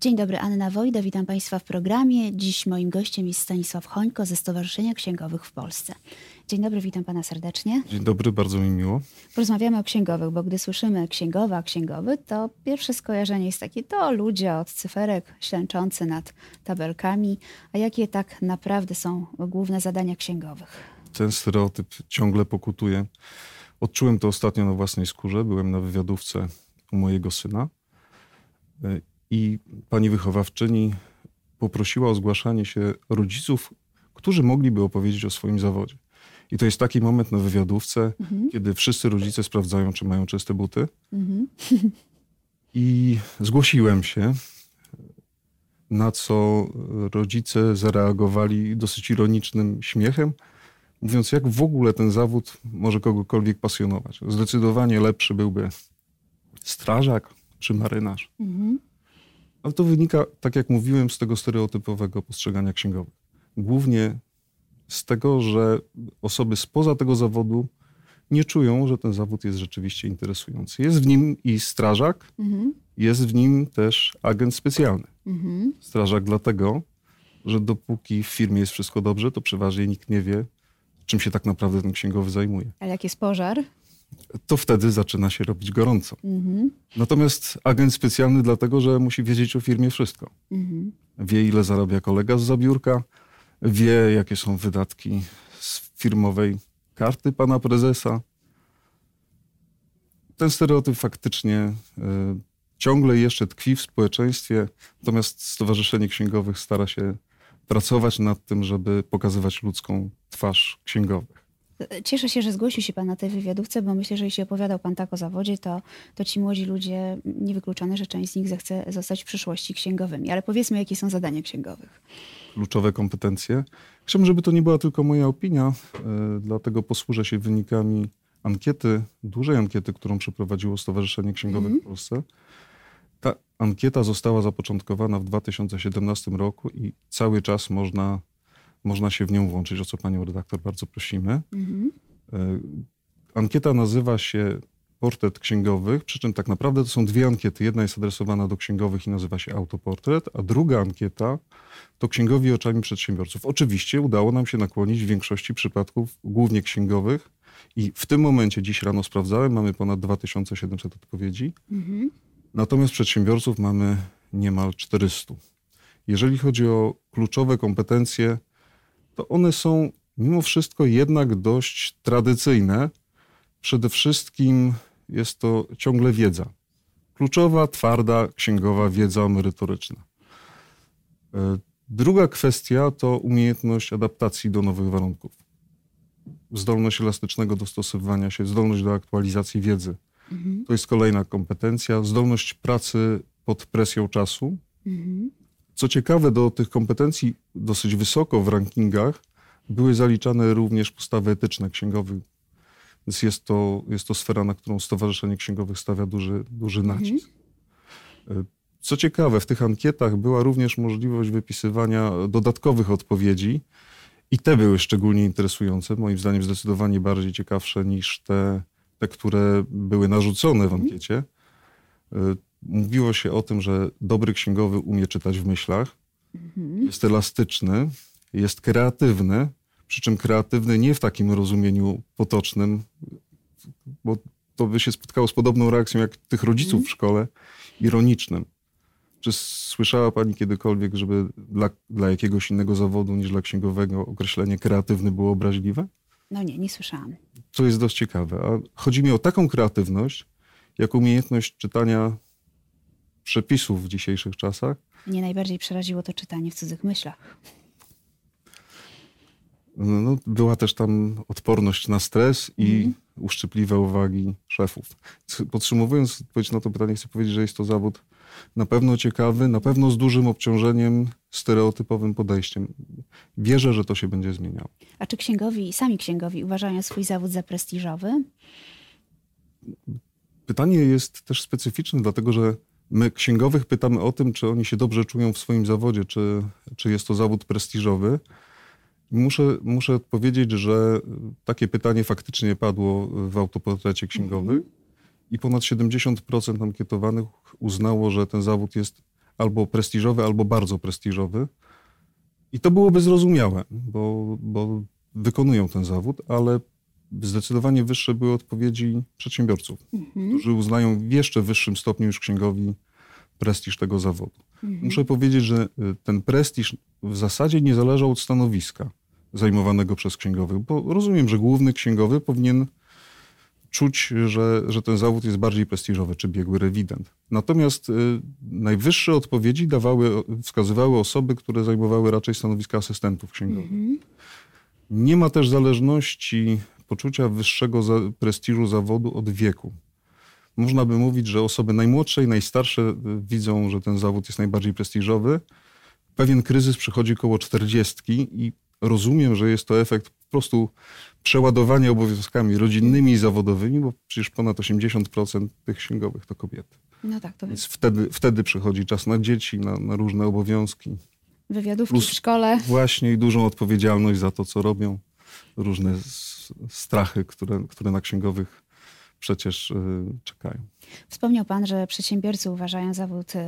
Dzień dobry, Anna Wojda, witam Państwa w programie. Dziś moim gościem jest Stanisław Hońko ze Stowarzyszenia Księgowych w Polsce. Dzień dobry, witam Pana serdecznie. Dzień dobry, bardzo mi miło. Porozmawiamy o księgowych, bo gdy słyszymy księgowa, księgowy, to pierwsze skojarzenie jest takie, to ludzie od cyferek ślęczący nad tabelkami. A jakie tak naprawdę są główne zadania księgowych? Ten stereotyp ciągle pokutuje. Odczułem to ostatnio na własnej skórze. Byłem na wywiadówce u mojego syna i pani wychowawczyni poprosiła o zgłaszanie się rodziców, którzy mogliby opowiedzieć o swoim zawodzie. I to jest taki moment na wywiadówce, mhm. kiedy wszyscy rodzice sprawdzają, czy mają czyste buty. Mhm. I zgłosiłem się, na co rodzice zareagowali dosyć ironicznym śmiechem, mówiąc, jak w ogóle ten zawód może kogokolwiek pasjonować. Zdecydowanie lepszy byłby strażak czy marynarz. Mhm. Ale to wynika, tak jak mówiłem, z tego stereotypowego postrzegania księgowych. Głównie z tego, że osoby spoza tego zawodu nie czują, że ten zawód jest rzeczywiście interesujący. Jest w nim i strażak, mhm. jest w nim też agent specjalny. Mhm. Strażak dlatego, że dopóki w firmie jest wszystko dobrze, to przeważnie nikt nie wie, czym się tak naprawdę ten księgowy zajmuje. Ale jak jest pożar? To wtedy zaczyna się robić gorąco. Mhm. Natomiast agent specjalny dlatego, że musi wiedzieć o firmie wszystko. Mhm. Wie, ile zarabia kolega z zabiórka, wie, jakie są wydatki z firmowej karty pana prezesa. Ten stereotyp faktycznie y, ciągle jeszcze tkwi w społeczeństwie, natomiast Stowarzyszenie Księgowych stara się pracować nad tym, żeby pokazywać ludzką twarz księgowych. Cieszę się, że zgłosił się Pan na tej wywiadówce, bo myślę, że jeśli opowiadał Pan tak o zawodzie, to, to ci młodzi ludzie, niewykluczone, że część z nich zechce zostać w przyszłości księgowymi. Ale powiedzmy, jakie są zadania księgowych. Kluczowe kompetencje. Chciałbym, żeby to nie była tylko moja opinia, yy, dlatego posłużę się wynikami ankiety, dużej ankiety, którą przeprowadziło Stowarzyszenie Księgowe mm. w Polsce. Ta ankieta została zapoczątkowana w 2017 roku i cały czas można można się w nią włączyć, o co panią redaktor bardzo prosimy. Mhm. E, ankieta nazywa się Portret Księgowych, przy czym tak naprawdę to są dwie ankiety. Jedna jest adresowana do księgowych i nazywa się Autoportret, a druga ankieta to Księgowi oczami przedsiębiorców. Oczywiście udało nam się nakłonić w większości przypadków, głównie księgowych, i w tym momencie, dziś rano sprawdzałem, mamy ponad 2700 odpowiedzi. Mhm. Natomiast przedsiębiorców mamy niemal 400. Jeżeli chodzi o kluczowe kompetencje, to one są mimo wszystko jednak dość tradycyjne. Przede wszystkim jest to ciągle wiedza. Kluczowa, twarda, księgowa wiedza merytoryczna. E, druga kwestia to umiejętność adaptacji do nowych warunków. Zdolność elastycznego dostosowywania się, zdolność do aktualizacji wiedzy. Mhm. To jest kolejna kompetencja. Zdolność pracy pod presją czasu. Mhm. Co ciekawe, do tych kompetencji dosyć wysoko w rankingach były zaliczane również postawy etyczne księgowych. Więc jest to, jest to sfera, na którą Stowarzyszenie Księgowych stawia duży, duży mhm. nacisk. Mhm. Co ciekawe, w tych ankietach była również możliwość wypisywania dodatkowych odpowiedzi i te były szczególnie interesujące, moim zdaniem zdecydowanie bardziej ciekawsze niż te, te które były narzucone w mhm. ankiecie. Mówiło się o tym, że dobry księgowy umie czytać w myślach, mhm. jest elastyczny, jest kreatywny, przy czym kreatywny nie w takim rozumieniu potocznym, bo to by się spotkało z podobną reakcją jak tych rodziców mhm. w szkole, ironicznym. Czy słyszała Pani kiedykolwiek, żeby dla, dla jakiegoś innego zawodu niż dla księgowego określenie kreatywny było obraźliwe? No nie, nie słyszałam. To jest dość ciekawe. A chodzi mi o taką kreatywność, jak umiejętność czytania przepisów w dzisiejszych czasach. Mnie najbardziej przeraziło to czytanie w cudzych myślach. No, no była też tam odporność na stres i mm. uszczypliwe uwagi szefów. Podsumowując odpowiedź na to pytanie, chcę powiedzieć, że jest to zawód na pewno ciekawy, na pewno z dużym obciążeniem, stereotypowym podejściem. Wierzę, że to się będzie zmieniało. A czy księgowi, sami księgowi uważają swój zawód za prestiżowy? Pytanie jest też specyficzne, dlatego że My księgowych pytamy o tym, czy oni się dobrze czują w swoim zawodzie, czy, czy jest to zawód prestiżowy. Muszę, muszę odpowiedzieć, że takie pytanie faktycznie padło w autoportrecie księgowych i ponad 70% ankietowanych uznało, że ten zawód jest albo prestiżowy, albo bardzo prestiżowy. I to byłoby zrozumiałe, bo, bo wykonują ten zawód, ale zdecydowanie wyższe były odpowiedzi przedsiębiorców, mhm. którzy uznają w jeszcze wyższym stopniu niż księgowi prestiż tego zawodu. Mhm. Muszę powiedzieć, że y, ten prestiż w zasadzie nie zależał od stanowiska zajmowanego przez księgowych, bo rozumiem, że główny księgowy powinien czuć, że, że ten zawód jest bardziej prestiżowy, czy biegły rewident. Natomiast y, najwyższe odpowiedzi dawały, wskazywały osoby, które zajmowały raczej stanowiska asystentów księgowych. Mhm. Nie ma też zależności poczucia wyższego prestiżu zawodu od wieku. Można by mówić, że osoby najmłodsze i najstarsze y, widzą, że ten zawód jest najbardziej prestiżowy. Pewien kryzys przychodzi koło czterdziestki i rozumiem, że jest to efekt po prostu przeładowania obowiązkami rodzinnymi i zawodowymi, bo przecież ponad 80% tych księgowych to kobiety. No tak, to Więc wtedy, wtedy przychodzi czas na dzieci, na, na różne obowiązki. Wywiadówki Plus w szkole. Właśnie i dużą odpowiedzialność za to, co robią. Różne strachy, które, które na księgowych przecież y, czekają. Wspomniał Pan, że przedsiębiorcy uważają zawód y,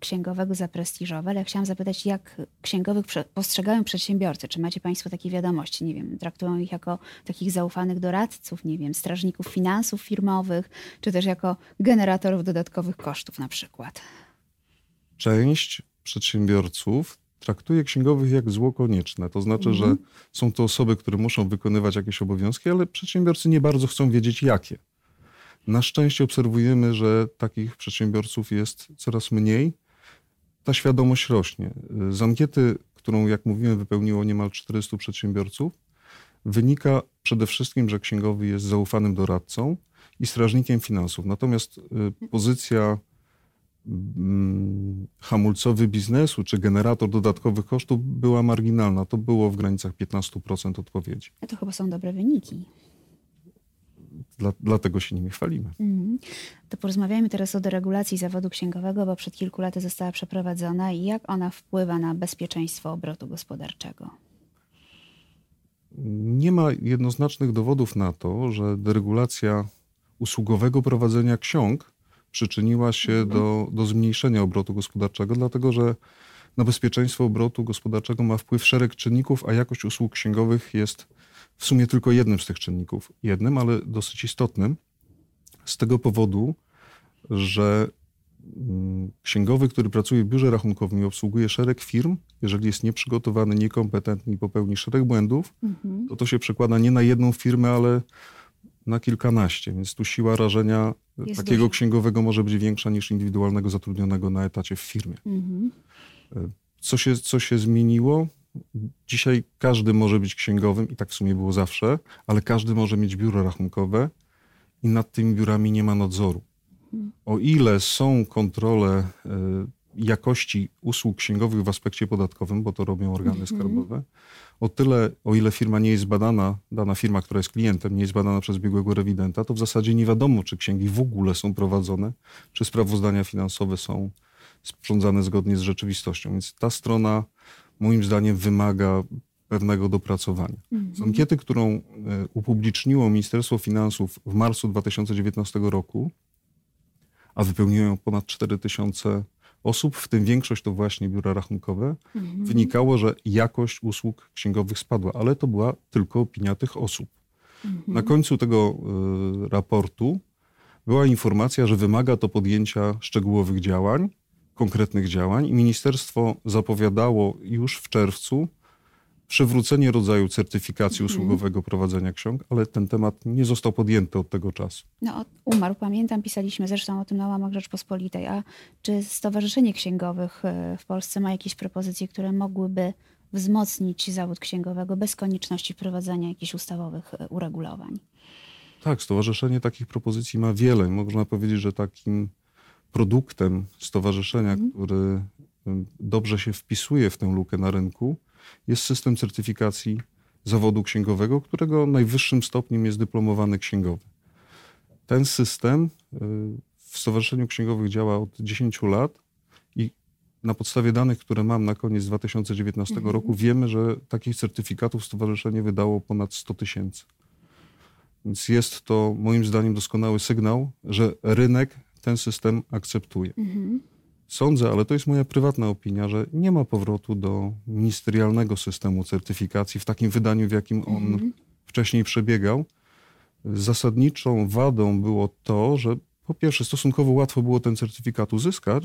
księgowego za prestiżowy, ale chciałam zapytać, jak księgowych postrzegają przedsiębiorcy? Czy macie Państwo takie wiadomości? Nie wiem, traktują ich jako takich zaufanych doradców, nie wiem, strażników finansów firmowych, czy też jako generatorów dodatkowych kosztów na przykład? Część przedsiębiorców traktuje księgowych jak zło konieczne. To znaczy, mhm. że są to osoby, które muszą wykonywać jakieś obowiązki, ale przedsiębiorcy nie bardzo chcą wiedzieć jakie. Na szczęście obserwujemy, że takich przedsiębiorców jest coraz mniej. Ta świadomość rośnie. Z ankiety, którą, jak mówiłem, wypełniło niemal 400 przedsiębiorców, wynika przede wszystkim, że księgowy jest zaufanym doradcą i strażnikiem finansów. Natomiast y, pozycja hamulcowy biznesu czy generator dodatkowych kosztów była marginalna. To było w granicach 15% odpowiedzi. A to chyba są dobre wyniki. Dla, dlatego się nimi chwalimy. Mm. To porozmawiajmy teraz o deregulacji zawodu księgowego, bo przed kilku laty została przeprowadzona i jak ona wpływa na bezpieczeństwo obrotu gospodarczego. Nie ma jednoznacznych dowodów na to, że deregulacja usługowego prowadzenia ksiąg przyczyniła się mm. do, do zmniejszenia obrotu gospodarczego, dlatego że na bezpieczeństwo obrotu gospodarczego ma wpływ szereg czynników, a jakość usług księgowych jest w sumie tylko jednym z tych czynników. Jednym, ale dosyć istotnym. Z tego powodu, że mm, księgowy, który pracuje w biurze rachunkowym i obsługuje szereg firm, jeżeli jest nieprzygotowany, niekompetentny i popełni szereg błędów, mhm. to to się przekłada nie na jedną firmę, ale na kilkanaście. Więc tu siła rażenia jest takiego księgowego może być większa niż indywidualnego zatrudnionego na etacie w firmie. Mhm. E, co, się, co się zmieniło? Dzisiaj każdy może być księgowym i tak w sumie było zawsze, ale każdy może mieć biuro rachunkowe i nad tymi biurami nie ma nadzoru. O ile są kontrole e, jakości usług księgowych w aspekcie podatkowym, bo to robią organy mhm. skarbowe, o tyle, o ile firma nie jest badana, dana firma, która jest klientem, nie jest badana przez biegłego rewidenta, to w zasadzie nie wiadomo, czy księgi w ogóle są prowadzone, czy sprawozdania finansowe są sporządzane zgodnie z rzeczywistością. Więc ta strona moim zdaniem wymaga pewnego dopracowania. Z mhm. ankiety, którą e, upubliczniło Ministerstwo Finansów w marcu 2019 roku, a wypełniło ją ponad 4000 osób, w tym większość to właśnie biura rachunkowe, mhm. wynikało, że jakość usług księgowych spadła, ale to była tylko opinia tych osób. Mhm. Na końcu tego y, raportu była informacja, że wymaga to podjęcia szczegółowych działań, konkretnych działań i ministerstwo zapowiadało już w czerwcu przywrócenie rodzaju certyfikacji mhm. usługowego prowadzenia ksiąg, ale ten temat nie został podjęty od tego czasu. No, umarł, pamiętam, pisaliśmy zresztą o tym na łamach Rzeczpospolitej. A czy Stowarzyszenie Księgowych e, w Polsce ma jakieś propozycje, które mogłyby wzmocnić zawód księgowego bez konieczności wprowadzania jakichś ustawowych e, uregulowań? Tak, stowarzyszenie takich propozycji ma wiele. Można powiedzieć, że takim produktem stowarzyszenia, mhm. który dobrze się wpisuje w tę lukę na rynku, jest system certyfikacji zawodu księgowego, którego najwyższym stopniem jest dyplomowany księgowy. Ten system y, w Stowarzyszeniu Księgowych działa od 10 lat i na podstawie danych, które mam na koniec 2019 mhm. roku, wiemy, że takich certyfikatów stowarzyszenie wydało ponad 100 tysięcy. Więc jest to moim zdaniem doskonały sygnał, że rynek ten system akceptuje. Mhm. Sądzę, ale to jest moja prywatna opinia, że nie ma powrotu do ministerialnego systemu certyfikacji w takim wydaniu, w jakim on mhm. wcześniej przebiegał. Zasadniczą wadą było to, że po pierwsze stosunkowo łatwo było ten certyfikat uzyskać,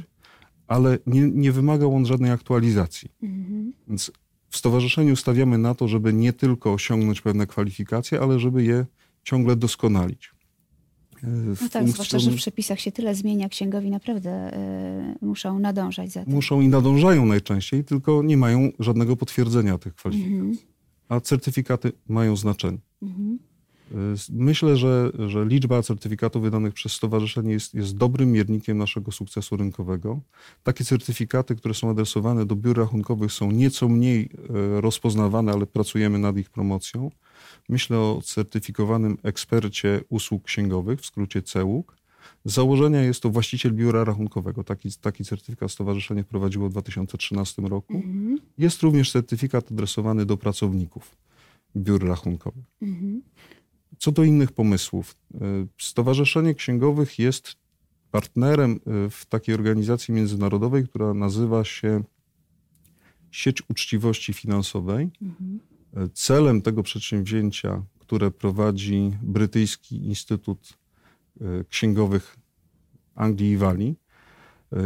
ale nie, nie wymagał on żadnej aktualizacji. Mhm. Więc w stowarzyszeniu stawiamy na to, żeby nie tylko osiągnąć pewne kwalifikacje, ale żeby je ciągle doskonalić. No tak, zwłaszcza, że w przepisach się tyle zmienia, księgowi naprawdę y, muszą nadążać za tym. Muszą i nadążają najczęściej, tylko nie mają żadnego potwierdzenia tych kwalifikacji. Mhm. A certyfikaty mają znaczenie. Mhm. Myślę, że, że liczba certyfikatów wydanych przez stowarzyszenie jest, jest dobrym miernikiem naszego sukcesu rynkowego. Takie certyfikaty, które są adresowane do biur rachunkowych, są nieco mniej e, rozpoznawane, ale pracujemy nad ich promocją. Myślę o certyfikowanym ekspercie usług księgowych, w skrócie CEUK. Z założenia jest to właściciel biura rachunkowego. Taki, taki certyfikat stowarzyszenie wprowadziło w 2013 roku. Mhm. Jest również certyfikat adresowany do pracowników biur rachunkowych. Mhm. Co do innych pomysłów, e, Stowarzyszenie Księgowych jest partnerem e, w takiej organizacji międzynarodowej, która nazywa się Sieć Uczciwości Finansowej. Mhm. E, celem tego przedsięwzięcia, które prowadzi Brytyjski Instytut Księgowych Anglii i Walii,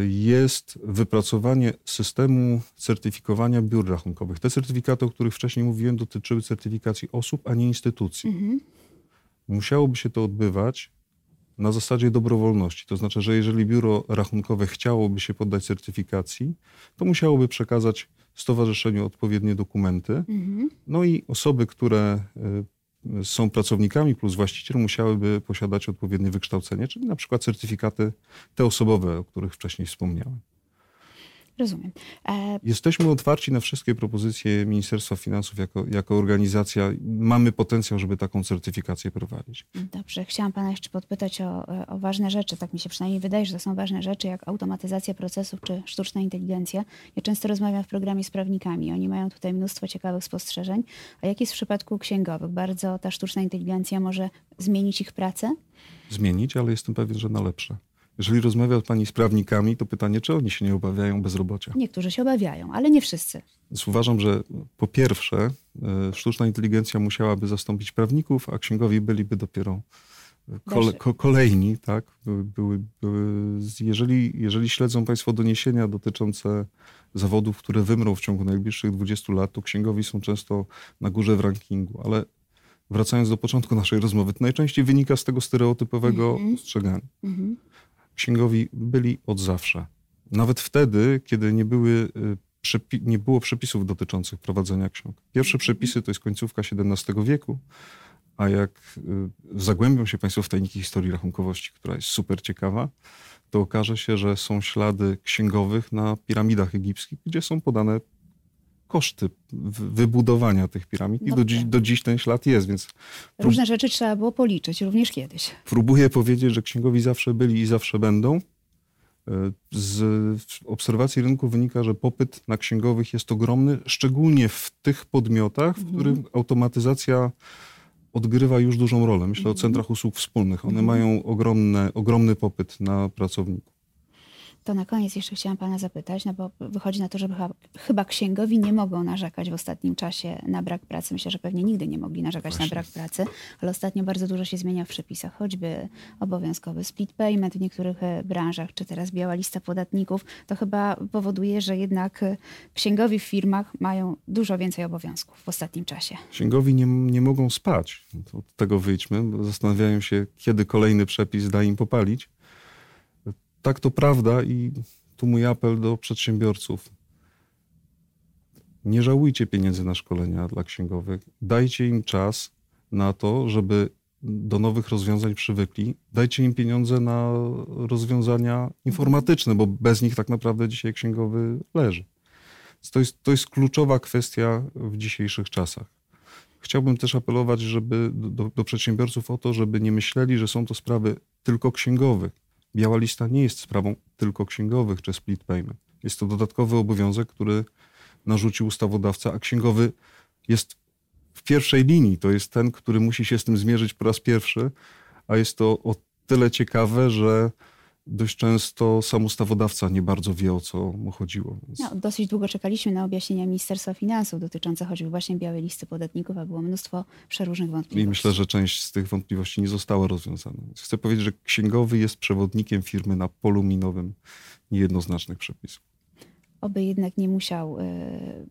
jest wypracowanie systemu certyfikowania biur rachunkowych. Te certyfikaty, o których wcześniej mówiłem, dotyczyły certyfikacji osób, a nie instytucji. Mhm musiałoby się to odbywać na zasadzie dobrowolności. To znaczy, że jeżeli biuro rachunkowe chciałoby się poddać certyfikacji, to musiałoby przekazać stowarzyszeniu odpowiednie dokumenty. Mhm. No i osoby, które y, są pracownikami plus właściciel musiałyby posiadać odpowiednie wykształcenie, czyli na przykład certyfikaty te osobowe, o których wcześniej wspomniałem. Rozumiem. E... Jesteśmy otwarci na wszystkie propozycje Ministerstwa Finansów jako, jako organizacja. Mamy potencjał, żeby taką certyfikację prowadzić. Dobrze. Chciałam Pana jeszcze podpytać o, o ważne rzeczy. Tak mi się przynajmniej wydaje, że to są ważne rzeczy, jak automatyzacja procesów czy sztuczna inteligencja. Ja często rozmawiam w programie z prawnikami. Oni mają tutaj mnóstwo ciekawych spostrzeżeń. A jak jest w przypadku księgowych? Bardzo ta sztuczna inteligencja może zmienić ich pracę? Zmienić, ale jestem pewien, że na lepsze. Jeżeli rozmawia Pani z prawnikami, to pytanie, czy oni się nie obawiają bezrobocia? Niektórzy się obawiają, ale nie wszyscy. Więc uważam, że po pierwsze, e, sztuczna inteligencja musiałaby zastąpić prawników, a księgowi byliby dopiero kole, ko, kolejni. Tak? Były, były, były, jeżeli, jeżeli śledzą Państwo doniesienia dotyczące zawodów, które wymrą w ciągu najbliższych 20 lat, to księgowi są często na górze w rankingu, ale wracając do początku naszej rozmowy, to najczęściej wynika z tego stereotypowego mm -hmm. postrzegania. Mm -hmm księgowi byli od zawsze. Nawet wtedy, kiedy nie, były, y, nie było przepisów dotyczących prowadzenia ksiąg. Pierwsze przepisy to jest końcówka XVII wieku, a jak y, zagłębią się Państwo w tajniki historii rachunkowości, która jest super ciekawa, to okaże się, że są ślady księgowych na piramidach egipskich, gdzie są podane koszty wybudowania tych piramid i do dziś, do dziś, ten ślad jest, więc... Różne rzeczy trzeba było policzyć, również kiedyś. Próbuję powiedzieć, że księgowi zawsze byli i zawsze będą. E, z obserwacji rynku wynika, że popyt na księgowych jest ogromny, szczególnie w tych podmiotach, w mhm. których automatyzacja odgrywa już dużą rolę. Myślę mhm. o centrach usług wspólnych. One mhm. mają ogromne, ogromny popyt na pracowników. To na koniec jeszcze chciałam Pana zapytać, no bo wychodzi na to, że chyba, księgowi nie mogą narzekać w ostatnim czasie na brak pracy. Myślę, że pewnie nigdy nie mogli narzekać Właśnie. na brak pracy, ale ostatnio bardzo dużo się zmienia w przepisach, choćby obowiązkowy split payment w niektórych e, branżach, czy teraz biała lista podatników. To chyba powoduje, że jednak e, księgowi w firmach mają dużo więcej obowiązków w ostatnim czasie. Księgowi nie, nie mogą spać. Od tego wyjdźmy, bo zastanawiają się, kiedy kolejny przepis da im popalić tak to prawda i tu mój apel do przedsiębiorców. Nie żałujcie pieniędzy na szkolenia dla księgowych. Dajcie im czas na to, żeby do nowych rozwiązań przywykli. Dajcie im pieniądze na rozwiązania informatyczne, bo bez nich tak naprawdę dzisiaj księgowy leży. To jest, to jest kluczowa kwestia w dzisiejszych czasach. Chciałbym też apelować żeby do, do przedsiębiorców o to, żeby nie myśleli, że są to sprawy tylko księgowych Biała lista nie jest sprawą tylko księgowych czy split payment. Jest to dodatkowy obowiązek, który narzucił ustawodawca, a księgowy jest w pierwszej linii. To jest ten, który musi się z tym zmierzyć po raz pierwszy, a jest to o tyle ciekawe, że dość często sam ustawodawca nie bardzo wie, o co mu chodziło. Więc... No, dosyć długo czekaliśmy na objaśnienia Ministerstwa Finansów dotyczące choćby właśnie białej listy podatników, a było mnóstwo przeróżnych wątpliwości. I myślę, że część z tych wątpliwości nie została rozwiązana. Więc chcę powiedzieć, że księgowy jest przewodnikiem firmy na polu minowym niejednoznacznych przepisów. Oby jednak nie musiał y,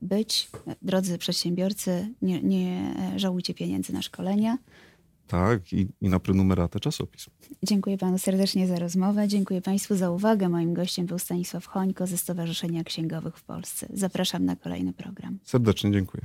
być. Drodzy przedsiębiorcy, nie, nie żałujcie pieniędzy na szkolenia. Tak, i, i na prenumeratę czasopism. Dziękuję panu serdecznie za rozmowę. Dziękuję państwu za uwagę. Moim gościem był Stanisław Chońko ze Stowarzyszenia Księgowych w Polsce. Zapraszam na kolejny program. Serdecznie dziękuję.